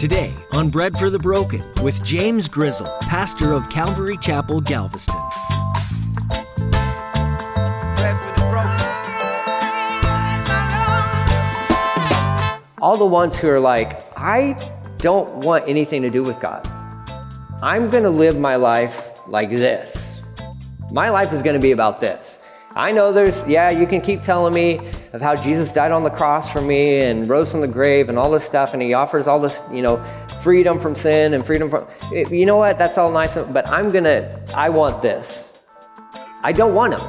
Today on Bread for the Broken with James Grizzle, pastor of Calvary Chapel, Galveston. All the ones who are like, I don't want anything to do with God. I'm going to live my life like this. My life is going to be about this. I know there's, yeah, you can keep telling me of how Jesus died on the cross for me and rose from the grave and all this stuff, and he offers all this, you know, freedom from sin and freedom from, you know what, that's all nice, but I'm gonna, I want this. I don't want him.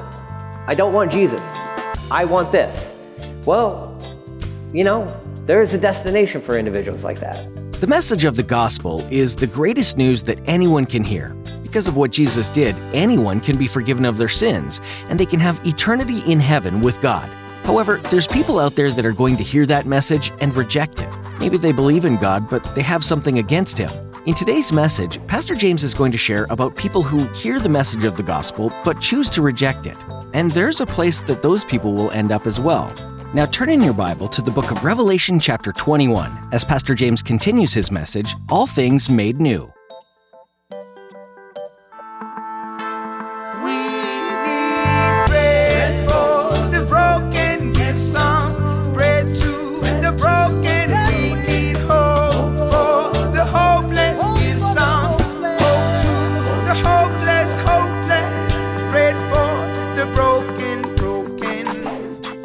I don't want Jesus. I want this. Well, you know, there is a destination for individuals like that. The message of the gospel is the greatest news that anyone can hear. Because of what Jesus did, anyone can be forgiven of their sins, and they can have eternity in heaven with God. However, there's people out there that are going to hear that message and reject it. Maybe they believe in God, but they have something against Him. In today's message, Pastor James is going to share about people who hear the message of the gospel but choose to reject it. And there's a place that those people will end up as well. Now turn in your Bible to the book of Revelation, chapter 21, as Pastor James continues his message All Things Made New.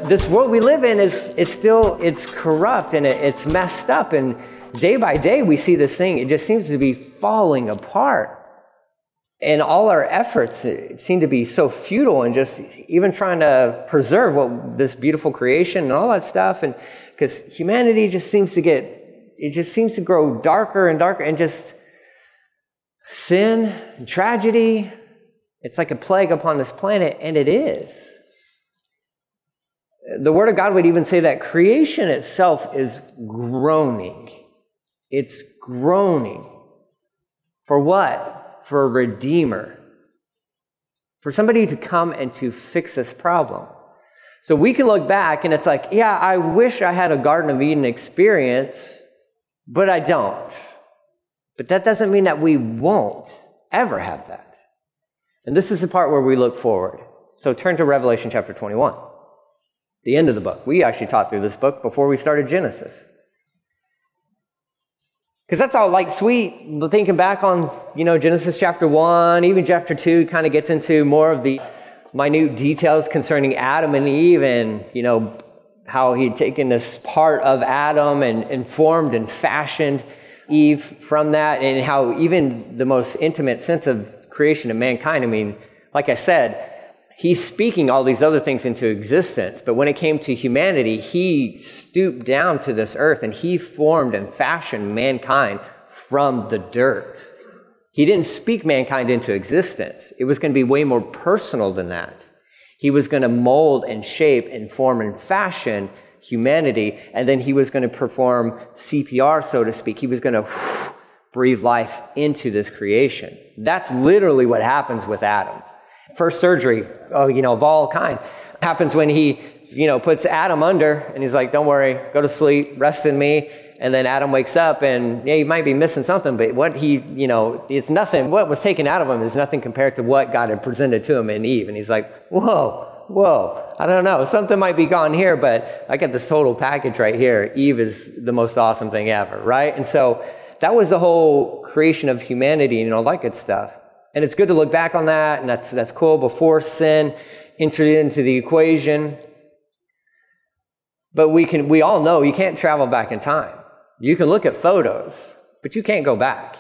This world we live in is it's still it's corrupt and it, it's messed up. And day by day we see this thing it just seems to be falling apart. And all our efforts seem to be so futile and just even trying to preserve what this beautiful creation and all that stuff. And because humanity just seems to get it just seems to grow darker and darker and just sin and tragedy it's like a plague upon this planet and it is the Word of God would even say that creation itself is groaning. It's groaning. For what? For a redeemer. For somebody to come and to fix this problem. So we can look back and it's like, yeah, I wish I had a Garden of Eden experience, but I don't. But that doesn't mean that we won't ever have that. And this is the part where we look forward. So turn to Revelation chapter 21 the end of the book. We actually taught through this book before we started Genesis. Because that's all like sweet, thinking back on, you know, Genesis chapter 1, even chapter 2 kind of gets into more of the minute details concerning Adam and Eve and, you know, how he'd taken this part of Adam and, and formed and fashioned Eve from that, and how even the most intimate sense of creation of mankind. I mean, like I said, he's speaking all these other things into existence. But when it came to humanity, he stooped down to this earth and he formed and fashioned mankind from the dirt. He didn't speak mankind into existence. It was going to be way more personal than that. He was going to mold and shape and form and fashion humanity, and then he was going to perform CPR, so to speak. He was going to breathe life into this creation. That's literally what happens with Adam first surgery, oh, you know, of all kind, happens when he, you know, puts Adam under and he's like, don't worry, go to sleep, rest in me. And then Adam wakes up and, yeah, he might be missing something, but what he, you know, it's nothing. What was taken out of him is nothing compared to what God had presented to him in Eve. And he's like, whoa, whoa, I don't know. Something might be gone here, but I got this total package right here. Eve is the most awesome thing ever, right? And so that was the whole creation of humanity and all that good stuff. And it's good to look back on that, and that's, that's cool before sin entered into the equation. But we, can, we all know you can't travel back in time. You can look at photos, but you can't go back.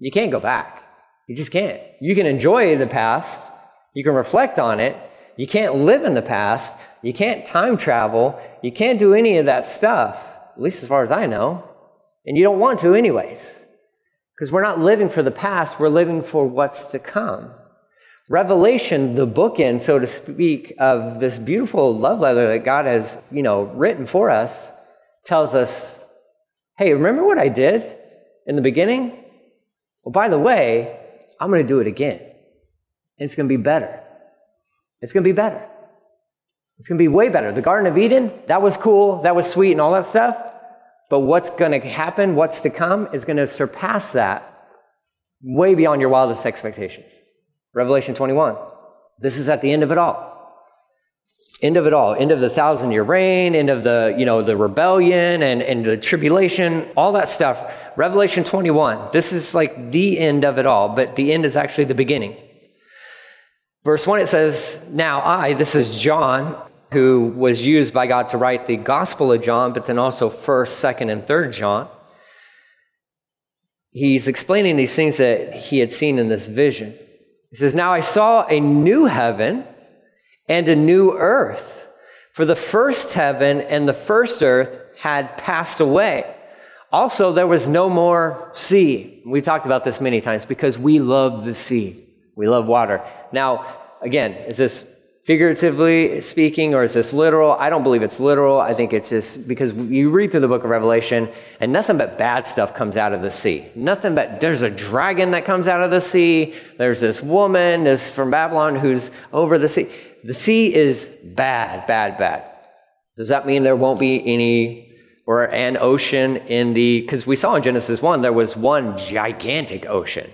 You can't go back. You just can't. You can enjoy the past, you can reflect on it. You can't live in the past. You can't time travel. You can't do any of that stuff, at least as far as I know. And you don't want to, anyways. Because we're not living for the past, we're living for what's to come. Revelation, the bookend, so to speak, of this beautiful love letter that God has, you know, written for us, tells us, hey, remember what I did in the beginning? Well, by the way, I'm going to do it again. And it's going to be better. It's going to be better. It's going to be way better. The Garden of Eden, that was cool, that was sweet, and all that stuff. But what's going to happen, what's to come, is going to surpass that way beyond your wildest expectations. Revelation 21. This is at the end of it all. End of it all. End of the thousand year reign, end of the, you know, the rebellion and, and the tribulation, all that stuff. Revelation 21. This is like the end of it all, but the end is actually the beginning. Verse 1, it says, Now I, this is John, who was used by God to write the Gospel of John, but then also 1st, 2nd, and 3rd John. He's explaining these things that he had seen in this vision. He says, Now I saw a new heaven and a new earth, for the first heaven and the first earth had passed away. Also, there was no more sea. We've talked about this many times because we love the sea. We love water. Now, again, is this figuratively speaking, or is this literal? I don't believe it's literal. I think it's just because you read through the book of Revelation and nothing but bad stuff comes out of the sea. Nothing but there's a dragon that comes out of the sea. There's this woman, this from Babylon who's over the sea. The sea is bad, bad, bad. Does that mean there won't be any or an ocean in the because we saw in Genesis 1 there was one gigantic ocean.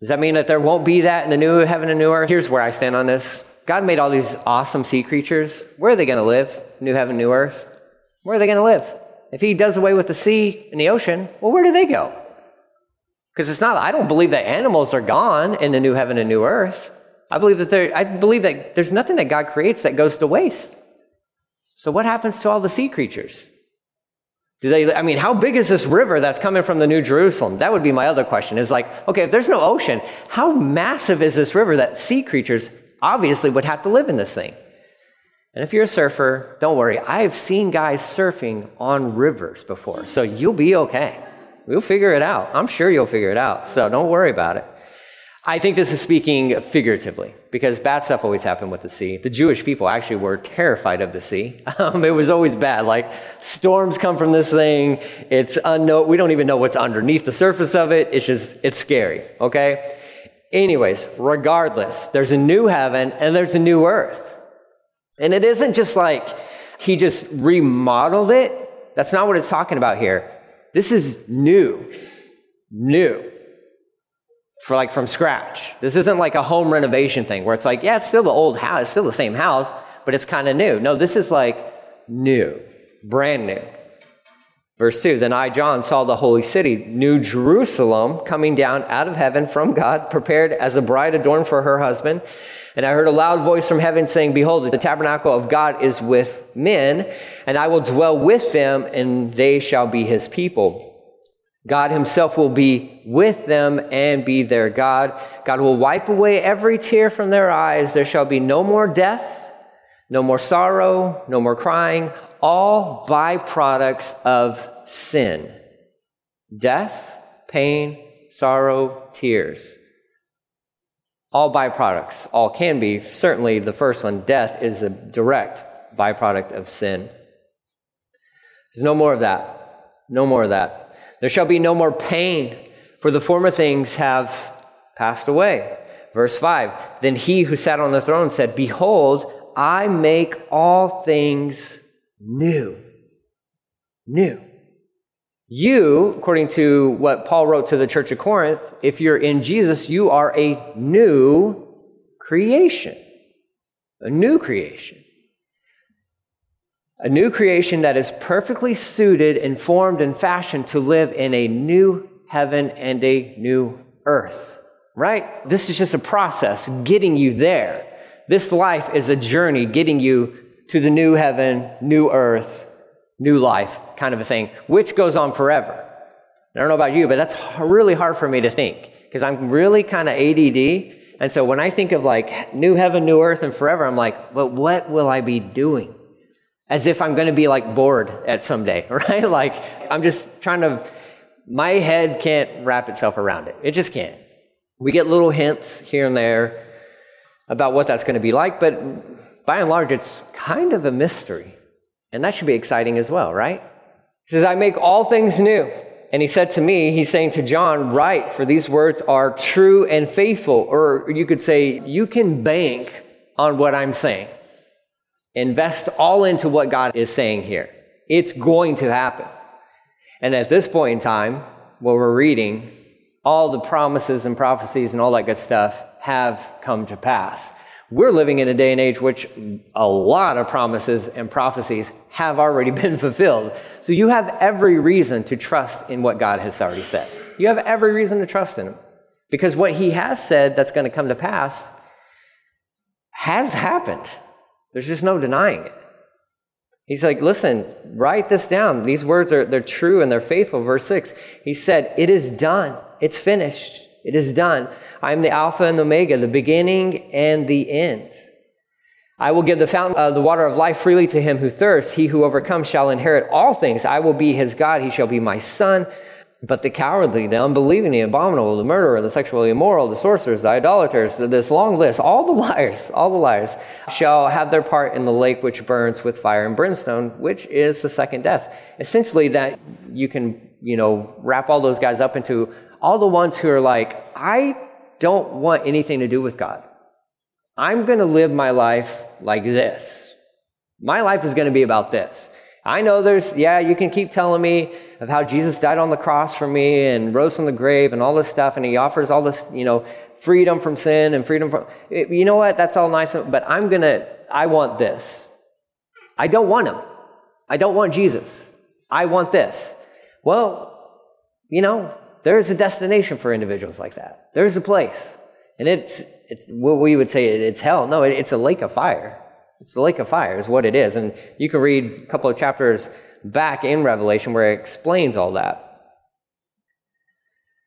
Does that mean that there won't be that in the new heaven and new earth? Here's where I stand on this. God made all these awesome sea creatures. Where are they going to live? New heaven, new earth. Where are they going to live? If he does away with the sea and the ocean, well, where do they go? Because it's not, I don't believe that animals are gone in the new heaven and new earth. I believe that there, I believe that there's nothing that God creates that goes to waste. So what happens to all the sea creatures? Do they, I mean, how big is this river that's coming from the New Jerusalem? That would be my other question is like, okay, if there's no ocean, how massive is this river that sea creatures obviously would have to live in this thing? And if you're a surfer, don't worry. I've seen guys surfing on rivers before, so you'll be okay. We'll figure it out. I'm sure you'll figure it out, so don't worry about it. I think this is speaking figuratively because bad stuff always happened with the sea. The Jewish people actually were terrified of the sea. Um, it was always bad. Like storms come from this thing. It's unknown. We don't even know what's underneath the surface of it. It's just, it's scary. Okay. Anyways, regardless, there's a new heaven and there's a new earth. And it isn't just like he just remodeled it. That's not what it's talking about here. This is new. New for like from scratch. This isn't like a home renovation thing where it's like, yeah, it's still the old house, it's still the same house, but it's kind of new. No, this is like new, brand new. Verse 2 Then I, John, saw the holy city, New Jerusalem, coming down out of heaven from God, prepared as a bride adorned for her husband. And I heard a loud voice from heaven saying, Behold, the tabernacle of God is with men, and I will dwell with them, and they shall be his people. God himself will be with them and be their God. God will wipe away every tear from their eyes. There shall be no more death, no more sorrow, no more crying, all byproducts of sin. Death, pain, sorrow, tears. All byproducts, all can be. Certainly the first one, death, is a direct byproduct of sin. There's no more of that. No more of that. There shall be no more pain, for the former things have passed away. Verse 5 Then he who sat on the throne said, Behold, I make all things new. New. You, according to what Paul wrote to the church of Corinth, if you're in Jesus, you are a new creation. A new creation. A new creation that is perfectly suited and formed and fashioned to live in a new heaven and a new earth. Right? This is just a process getting you there. This life is a journey getting you to the new heaven, new earth, new life kind of a thing, which goes on forever. I don't know about you, but that's really hard for me to think because I'm really kind of ADD. And so when I think of like new heaven, new earth, and forever, I'm like, but what will I be doing? As if I'm going to be like bored at some day, right? Like I'm just trying to, my head can't wrap itself around it. It just can't. We get little hints here and there about what that's going to be like, but by and large, it's kind of a mystery. And that should be exciting as well, right? He says, I make all things new. And he said to me, he's saying to John, write, for these words are true and faithful. Or you could say, you can bank on what I'm saying. Invest all into what God is saying here. It's going to happen. And at this point in time, what we're reading, all the promises and prophecies and all that good stuff have come to pass. We're living in a day and age which a lot of promises and prophecies have already been fulfilled. So you have every reason to trust in what God has already said. You have every reason to trust in Him. Because what He has said that's going to come to pass has happened. There's just no denying it. He's like, listen, write this down. These words are they're true and they're faithful. Verse 6. He said, It is done. It's finished. It is done. I am the Alpha and the Omega, the beginning and the end. I will give the fountain of the water of life freely to him who thirsts. He who overcomes shall inherit all things. I will be his God. He shall be my son. But the cowardly, the unbelieving, the abominable, the murderer, the sexually immoral, the sorcerers, the idolaters, this long list, all the liars, all the liars, shall have their part in the lake which burns with fire and brimstone, which is the second death. Essentially, that you can, you know, wrap all those guys up into all the ones who are like, I don't want anything to do with God. I'm going to live my life like this. My life is going to be about this. I know there's, yeah, you can keep telling me of how Jesus died on the cross for me and rose from the grave and all this stuff, and he offers all this, you know, freedom from sin and freedom from, you know what, that's all nice, but I'm to, I want this. I don't want him. I don't want Jesus. I want this. Well, you know, there is a destination for individuals like that. There's a place. And it's, it's what we would say it's hell. No, it's a lake of fire. It's the lake of fire, is what it is. And you can read a couple of chapters back in Revelation where it explains all that.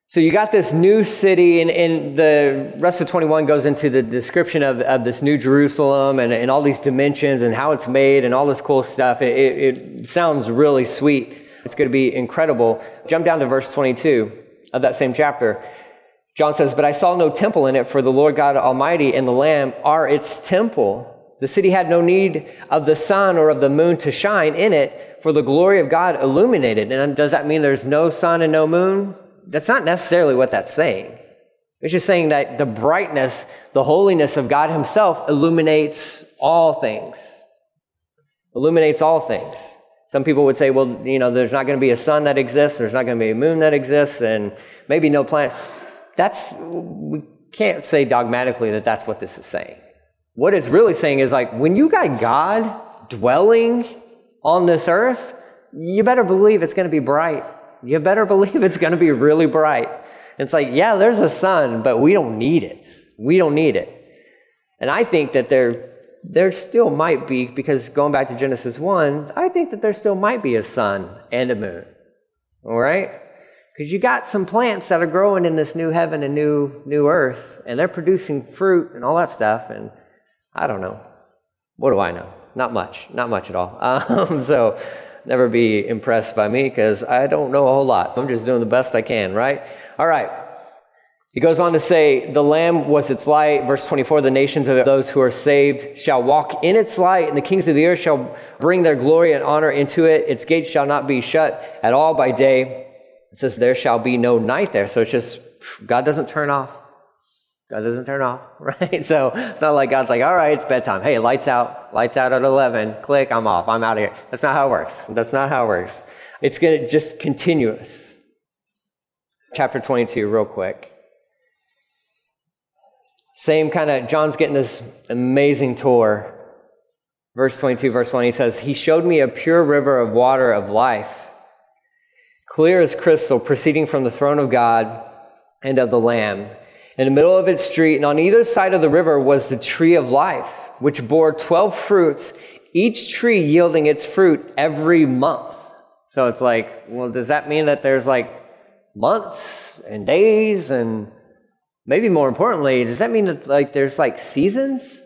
So you got this new city, and, and, the rest of 21 goes into the description of, of this new Jerusalem and, and all these dimensions and how it's made and all this cool stuff. It, it, it sounds really sweet. It's going to be incredible. Jump down to verse 22 of that same chapter. John says, But I saw no temple in it, for the Lord God Almighty and the Lamb are its temple. The city had no need of the sun or of the moon to shine in it, for the glory of God illuminated. And does that mean there's no sun and no moon? That's not necessarily what that's saying. It's just saying that the brightness, the holiness of God Himself illuminates all things. Illuminates all things. Some people would say, well, you know, there's not going to be a sun that exists, there's not going to be a moon that exists, and maybe no planet. That's, we can't say dogmatically that that's what this is saying. What it's really saying is like, when you got God dwelling on this earth, you better believe it's going to be bright. You better believe it's going to be really bright. It's like, yeah, there's a sun, but we don't need it. We don't need it. And I think that there there still might be, because going back to Genesis 1, I think that there still might be a sun and a moon. All right? Because you got some plants that are growing in this new heaven and new, new earth, and they're producing fruit and all that stuff. And I don't know. What do I know? Not much. Not much at all. Um, so never be impressed by me because I don't know a whole lot. I'm just doing the best I can, right? All right. He goes on to say, The Lamb was its light. Verse 24 The nations of those who are saved shall walk in its light, and the kings of the earth shall bring their glory and honor into it. Its gates shall not be shut at all by day. It says, There shall be no night there. So it's just, God doesn't turn off. God doesn't turn off, right? So it's not like God's like, all right, it's bedtime. Hey, lights out, lights out at 11. Click, I'm off. I'm out of here. That's not how it works. That's not how it works. It's going to just continuous. Chapter 22, real quick. Same kind of, John's getting this amazing tour. Verse 22, verse 1, he says, He showed me a pure river of water of life, clear as crystal, proceeding from the throne of God and of the Lamb. In the middle of its street, and on either side of the river was the tree of life, which bore 12 fruits, each tree yielding its fruit every month. So it's like, well, does that mean that there's like months and days and Maybe more importantly, does that mean that like there's like seasons?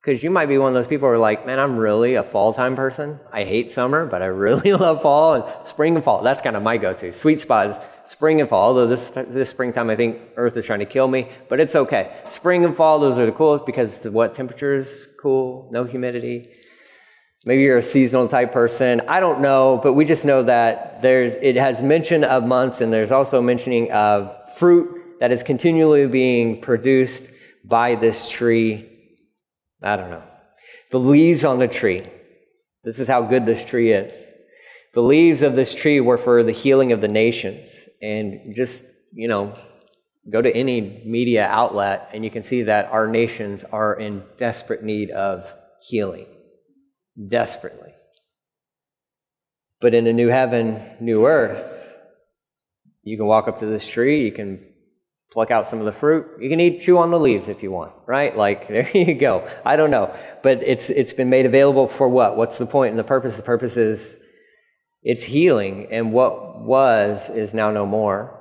Because you might be one of those people who are like, man, I'm really a fall time person. I hate summer, but I really love fall and spring and fall. That's kind of my go-to. Sweet spot is spring and fall. Although this this springtime, I think Earth is trying to kill me, but it's okay. Spring and fall, those are the coolest because the, what temperatures cool, no humidity. Maybe you're a seasonal type person. I don't know, but we just know that there's it has mention of months and there's also mentioning of fruit that is continually being produced by this tree. I don't know. The leaves on the tree. This is how good this tree is. The leaves of this tree were for the healing of the nations. And just, you know, go to any media outlet and you can see that our nations are in desperate need of healing. Desperately. But in a new heaven, new earth, you can walk up to this tree, you can pluck out some of the fruit. You can eat, chew on the leaves if you want, right? Like, there you go. I don't know. But it's, it's been made available for what? What's the point and the purpose? The purpose is it's healing, and what was is now no more.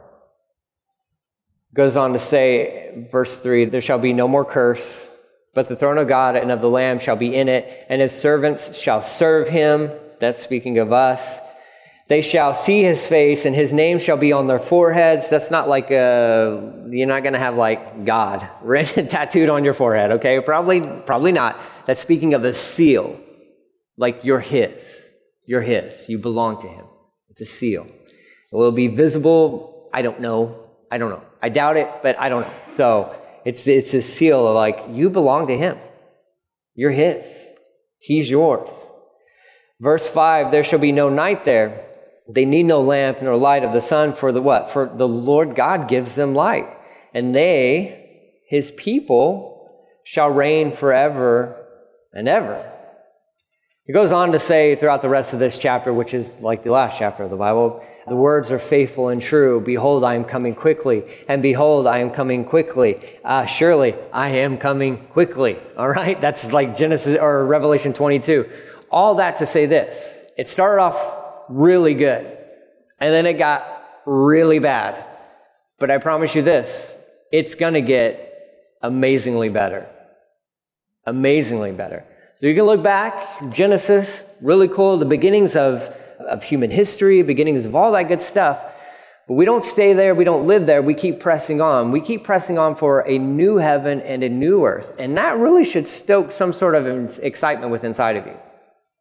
Goes on to say, verse 3 there shall be no more curse, but the throne of God and of the Lamb shall be in it, and his servants shall serve him. That's speaking of us. They shall see his face, and his name shall be on their foreheads. That's not like a, you're not going to have like God written, tattooed on your forehead, okay? Probably, probably not. That's speaking of a seal. Like you're his. You're his. You belong to him. It's a seal. It will be visible. I don't know. I don't know. I doubt it, but I don't know. So it's, it's a seal of like, you belong to him. You're his. He's yours. Verse 5 There shall be no night there they need no lamp nor light of the sun for the what? For the Lord God gives them light. And they, his people, shall reign forever and ever. It goes on to say throughout the rest of this chapter, which is like the last chapter of the Bible, the words are faithful and true. Behold, I am coming quickly. And behold, I am coming quickly. Uh, surely, I am coming quickly. All right? That's like Genesis or Revelation 22. All that to say this. It started off really good. And then it got really bad. But I promise you this it's going to get amazingly better. Amazingly better. So you can look back, Genesis, really cool, the beginnings of, of human history, beginnings of all that good stuff. But we don't stay there, we don't live there, we keep pressing on. We keep pressing on for a new heaven and a new earth. And that really should stoke some sort of excitement within inside of you.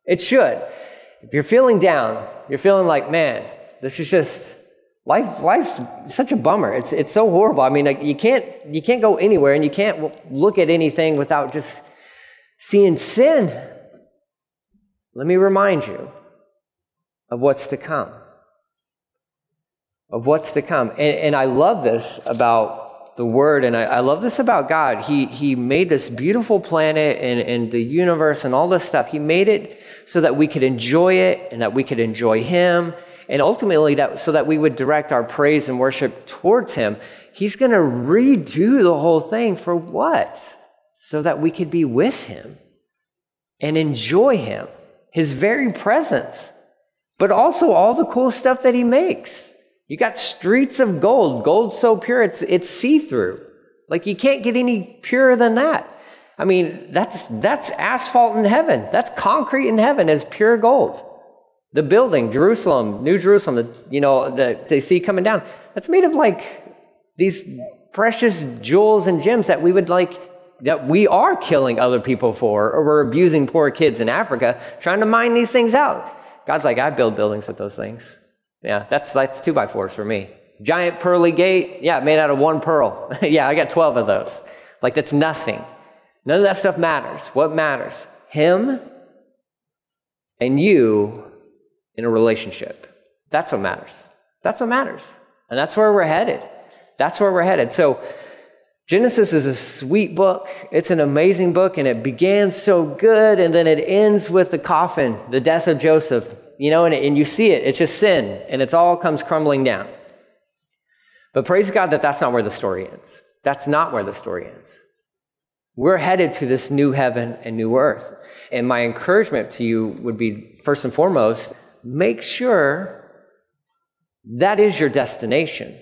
It should. If you're feeling down, you're feeling like, man, this is just life. Life's such a bummer. It's it's so horrible. I mean, like, you can't you can't go anywhere, and you can't look at anything without just seeing sin. Let me remind you of what's to come. Of what's to come. And, and I love this about the Word, and I, I, love this about God. He, he made this beautiful planet and, and the universe and all this stuff. He made it so that we could enjoy it and that we could enjoy Him, and ultimately that, so that we would direct our praise and worship towards Him. He's going to redo the whole thing for what? So that we could be with Him and enjoy Him, His very presence, but also all the cool stuff that He makes. You got streets of gold, gold so pure it's, it's see through. Like you can't get any purer than that. I mean, that's, that's asphalt in heaven. That's concrete in heaven as pure gold. The building, Jerusalem, New Jerusalem, the, you know, the, they see coming down, that's made of like these precious jewels and gems that we would like, that we are killing other people for, or we're abusing poor kids in Africa trying to mine these things out. God's like, I build buildings with those things. Yeah, that's, that's two by fours for me. Giant pearly gate, yeah, made out of one pearl. yeah, I got 12 of those. Like, that's nothing. None of that stuff matters. What matters? Him and you in a relationship. That's what matters. That's what matters. And that's where we're headed. That's where we're headed. So, Genesis is a sweet book. It's an amazing book, and it began so good, and then it ends with the coffin, the death of Joseph. You know, and, and you see it. It's just sin, and it all comes crumbling down. But praise God that that's not where the story ends. That's not where the story ends. We're headed to this new heaven and new earth. And my encouragement to you would be first and foremost, make sure that is your destination.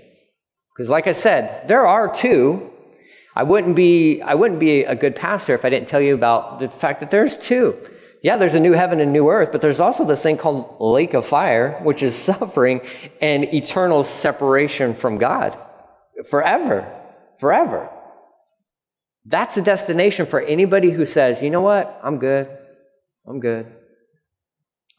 Because like I said, there are two. I wouldn't be I wouldn't be a good pastor if I didn't tell you about the fact that there's two. Yeah, there's a new heaven and new earth, but there's also this thing called lake of fire, which is suffering and eternal separation from God forever. Forever. That's a destination for anybody who says, you know what, I'm good. I'm good.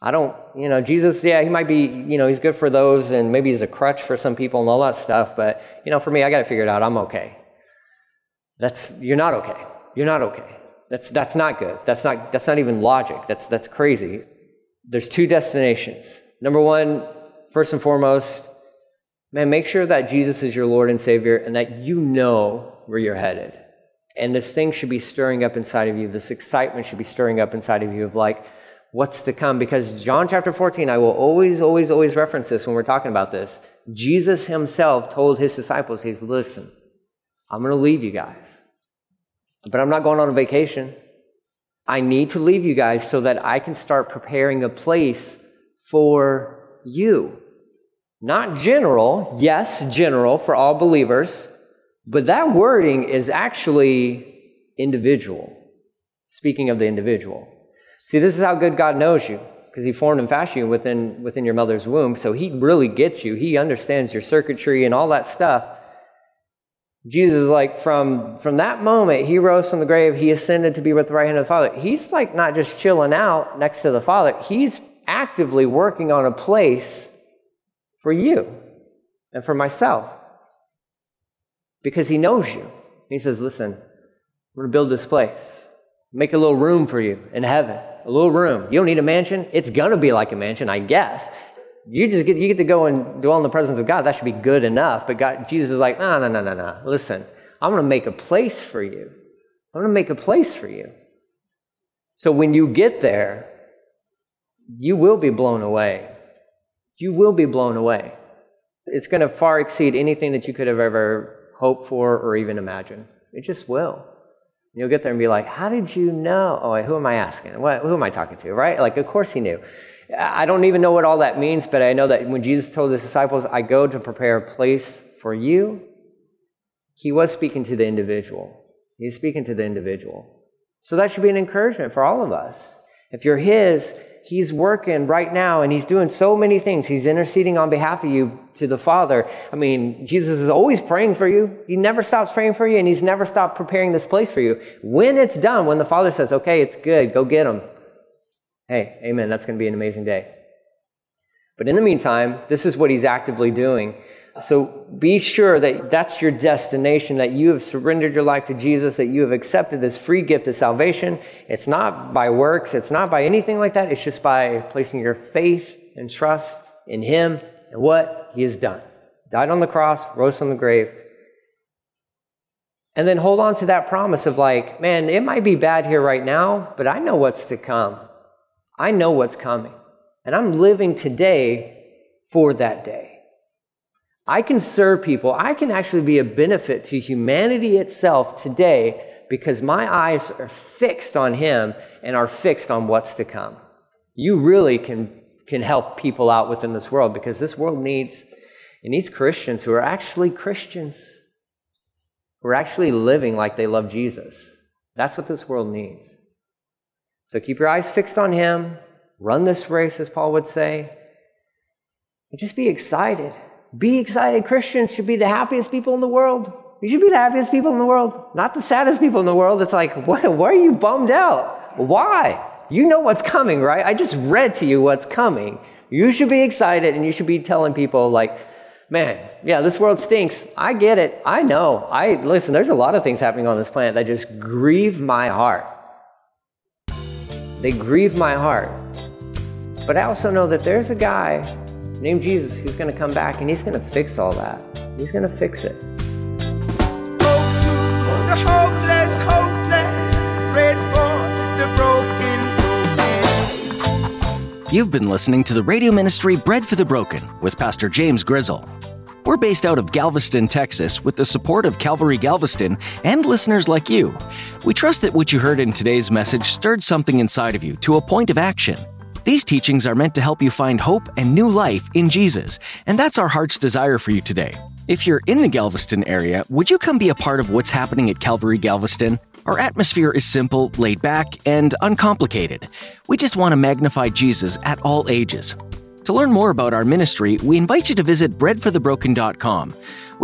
I don't, you know, Jesus, yeah, he might be, you know, he's good for those and maybe he's a crutch for some people and all that stuff, but, you know, for me, I got it out. I'm okay. That's, you're not okay. You're not okay. That's, that's not good. That's not, that's not even logic. That's, that's crazy. There's two destinations Number one, first and foremost, man, make sure that Jesus is your Lord and Savior and that you know where you're headed. And this thing should be stirring up inside of you. This excitement should be stirring up inside of you of like, what's to come. Because John chapter 14, I will always, always, always reference this when we're talking about this. Jesus himself told his disciples, He's, listen, I'm going to leave you guys, but I'm not going on a vacation. I need to leave you guys so that I can start preparing a place for you. Not general, yes, general for all believers, but that wording is actually individual. Speaking of the individual. See, this is how good God knows you, because He formed and fashioned you within, within your mother's womb. So He really gets you. He understands your circuitry and all that stuff. Jesus is like, from, from that moment, He rose from the grave, He ascended to be with the right hand of the Father. He's like not just chilling out next to the Father, He's actively working on a place for you and for myself because He knows you. He says, Listen, I'm going to build this place, make a little room for you in heaven, a little room. You don't need a mansion. It's going to be like a mansion, I guess. You just get, you get to go and dwell in the presence of God. That should be good enough. But God, Jesus is like, no, no, no, no, no. Listen, I'm going to make a place for you. I'm going to make a place for you. So when you get there, you will be blown away. You will be blown away. It's going to far exceed anything that you could have ever hoped for, or even imagine. It just will. You'll get there and be like, How did you know? Oh, who am I asking? What, who am I talking to? Right? Like, of course he knew. I don't even know what all that means, but I know that when Jesus told his disciples, I go to prepare a place for you, he was speaking to the individual. He's speaking to the individual. So that should be an encouragement for all of us. If you're his, he's working right now and he's doing so many things. He's interceding on behalf of you to the Father. I mean, Jesus is always praying for you. He never stops praying for you and he's never stopped preparing this place for you. When it's done, when the Father says, okay, it's good, go get him. Hey, amen. That's going to be an amazing day. But in the meantime, this is what he's actively doing. So be sure that that's your destination, that you have surrendered your life to Jesus, that you have accepted this free gift of salvation. It's not by works, it's not by anything like that. It's just by placing your faith and trust in Him and what He has done. Died on the cross, rose from the grave. And then hold on to that promise of like, man, it might be bad here right now, but I know what's to come. I know what's coming. And I'm living today for that day. I can serve people. I can actually be a benefit to humanity itself today because my eyes are fixed on Him and are fixed on what's to come. You really can, can help people out within this world because this world needs, it needs Christians who are actually Christians, who are actually living like they love Jesus. That's what this world needs. So keep your eyes fixed on Him. Run this race, as Paul would say. And just be excited. Be excited. Christians should be the happiest people in the world. You should be the happiest people in the world, not the saddest people in the world. It's like, why are you bummed out? Why? You know what's coming, right? I just read to you what's coming. You should be excited and you should be telling people, like, man, yeah, this world stinks. I get it. I know. I listen, there's a lot of things happening on this planet that just grieve my heart. They grieve my heart. But I also know that there's a guy named Jesus who's going to come back and he's going to fix all that. He's going to fix it. You've been listening to the radio ministry Bread for the Broken with Pastor James Grizzle. We're based out of Galveston, Texas, with the support of Calvary Galveston and listeners like you. We trust that what you heard in today's message stirred something inside of you to a point of action. These teachings are meant to help you find hope and new life in Jesus, and that's our heart's desire for you today. If you're in the Galveston area, would you come be a part of what's happening at Calvary Galveston? Our atmosphere is simple, laid back, and uncomplicated. We just want to magnify Jesus at all ages. To learn more about our ministry, we invite you to visit breadforthebroken.com.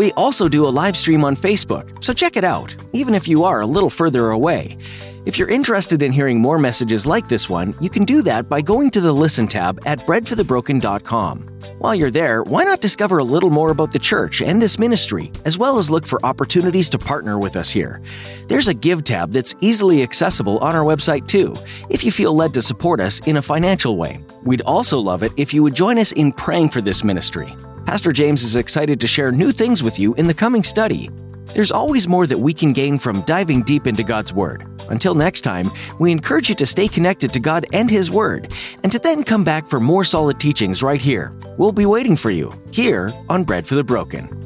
We also do a live stream on Facebook, so check it out, even if you are a little further away. If you're interested in hearing more messages like this one, you can do that by going to the Listen tab at breadforthebroken.com. While you're there, why not discover a little more about the church and this ministry, as well as look for opportunities to partner with us here? There's a Give tab that's easily accessible on our website too, if you feel led to support us in a financial way. We'd also love it if you would join us in praying for this ministry. Pastor James is excited to share new things with you in the coming study. There's always more that we can gain from diving deep into God's Word. Until next time, we encourage you to stay connected to God and His Word, and to then come back for more solid teachings right here. We'll be waiting for you, here on Bread for the Broken.